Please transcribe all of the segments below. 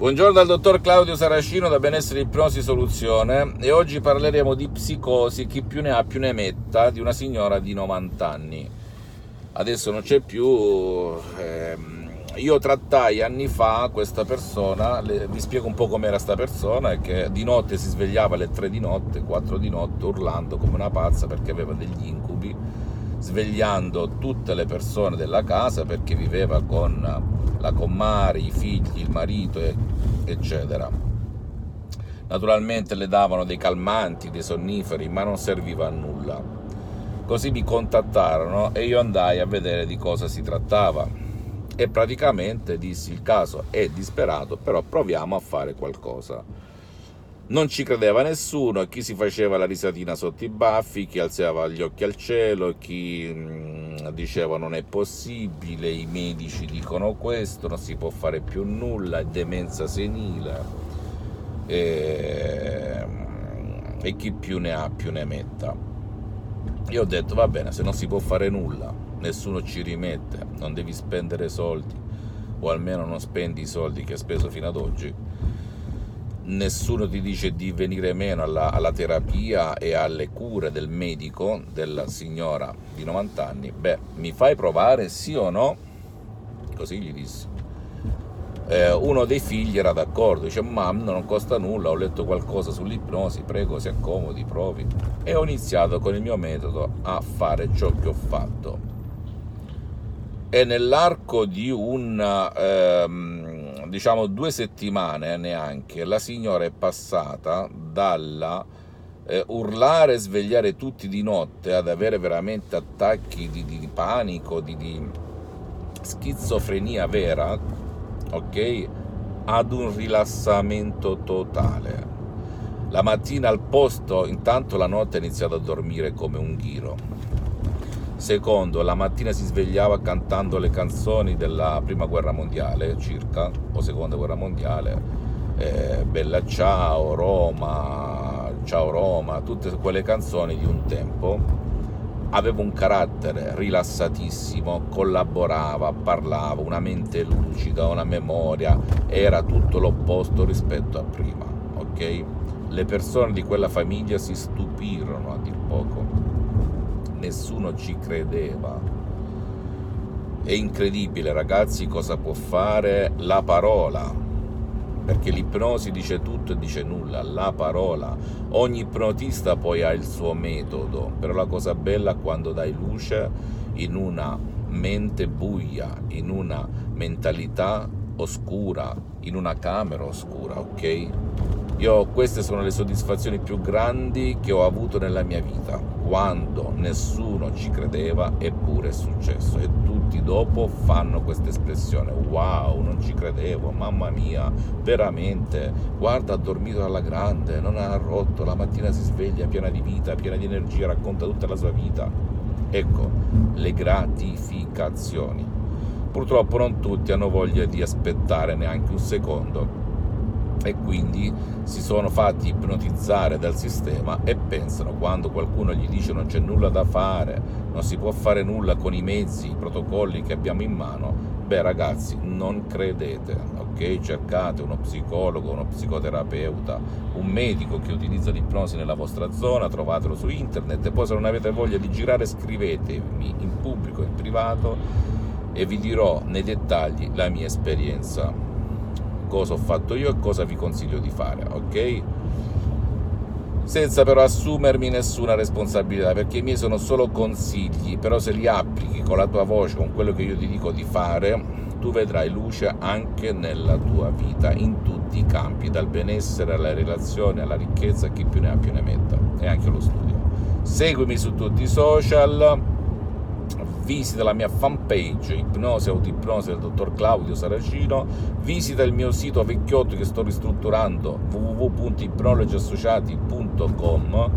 Buongiorno dal dottor Claudio Saracino da Benessere Ipnosi Soluzione e oggi parleremo di psicosi, chi più ne ha più ne metta, di una signora di 90 anni. Adesso non c'è più, ehm, io trattai anni fa questa persona, le, vi spiego un po' com'era questa persona, che di notte si svegliava alle 3 di notte, 4 di notte, urlando come una pazza perché aveva degli incubi, svegliando tutte le persone della casa perché viveva con la comare, i figli, il marito, eccetera. Naturalmente le davano dei calmanti, dei sonniferi, ma non serviva a nulla. Così mi contattarono e io andai a vedere di cosa si trattava. E praticamente dissi il caso è disperato, però proviamo a fare qualcosa. Non ci credeva nessuno, chi si faceva la risatina sotto i baffi, chi alzava gli occhi al cielo, chi mm, diceva non è possibile, i medici dicono questo, non si può fare più nulla, è demenza senile e, e chi più ne ha più ne metta. Io ho detto va bene, se non si può fare nulla, nessuno ci rimette, non devi spendere soldi, o almeno non spendi i soldi che hai speso fino ad oggi nessuno ti dice di venire meno alla, alla, terapia e alle cure del medico della signora di 90 anni, beh, mi fai provare sì o no? Così gli dissi. Eh, uno dei figli era d'accordo, dice mamma non costa nulla, ho letto qualcosa sull'ipnosi, prego si accomodi, provi. E ho iniziato con il mio metodo a fare ciò che ho fatto. E nell'arco di un... Ehm, diciamo due settimane neanche, la signora è passata dalla eh, urlare e svegliare tutti di notte ad avere veramente attacchi di, di, di panico, di, di, schizofrenia vera, ok? Ad un rilassamento totale. La mattina al posto, intanto la notte ha iniziato a dormire come un ghiro Secondo, la mattina si svegliava cantando le canzoni della prima guerra mondiale, circa, o seconda guerra mondiale, eh, Bella Ciao, Roma, Ciao Roma, tutte quelle canzoni di un tempo. Aveva un carattere rilassatissimo, collaborava, parlava, una mente lucida, una memoria, era tutto l'opposto rispetto a prima, ok? Le persone di quella famiglia si stupirono a dir poco nessuno ci credeva. È incredibile ragazzi cosa può fare la parola, perché l'ipnosi dice tutto e dice nulla, la parola. Ogni ipnotista poi ha il suo metodo, però la cosa bella è quando dai luce in una mente buia, in una mentalità oscura, in una camera oscura, ok? Io queste sono le soddisfazioni più grandi che ho avuto nella mia vita, quando nessuno ci credeva eppure è successo e tutti dopo fanno questa espressione, wow, non ci credevo, mamma mia, veramente, guarda ha dormito alla grande, non ha rotto, la mattina si sveglia piena di vita, piena di energia, racconta tutta la sua vita. Ecco, le gratificazioni. Purtroppo non tutti hanno voglia di aspettare neanche un secondo e quindi si sono fatti ipnotizzare dal sistema e pensano quando qualcuno gli dice non c'è nulla da fare, non si può fare nulla con i mezzi, i protocolli che abbiamo in mano, beh ragazzi non credete, ok? Cercate uno psicologo, uno psicoterapeuta, un medico che utilizza l'ipnosi nella vostra zona, trovatelo su internet e poi se non avete voglia di girare scrivetemi in pubblico, in privato e vi dirò nei dettagli la mia esperienza cosa ho fatto io e cosa vi consiglio di fare, ok? Senza però assumermi nessuna responsabilità, perché i miei sono solo consigli, però se li applichi con la tua voce, con quello che io ti dico di fare, tu vedrai luce anche nella tua vita, in tutti i campi, dal benessere alla relazione, alla ricchezza, chi più ne ha più ne metta, e anche lo studio. Seguimi su tutti i social, visita la mia fanpage Ipnosi Autoipnosi del dottor Claudio Saracino, visita il mio sito vecchiotto che sto ristrutturando www.ipnologiassociati.com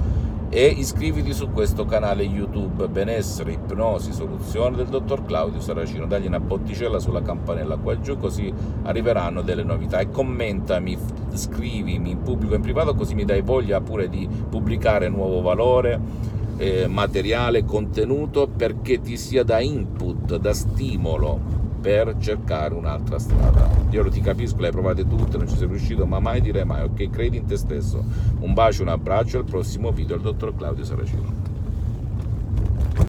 e iscriviti su questo canale YouTube Benessere, Ipnosi, Soluzione del dottor Claudio Saracino. Dagli una botticella sulla campanella qua giù così arriveranno delle novità e commentami, scrivimi in pubblico e in privato così mi dai voglia pure di pubblicare nuovo valore eh, materiale, contenuto perché ti sia da input, da stimolo per cercare un'altra strada. Io lo ti capisco, le hai provate tutte, non ci sei riuscito, ma mai dire mai, ok? Credi in te stesso. Un bacio, un abbraccio, al prossimo video, il dottor Claudio Saracino.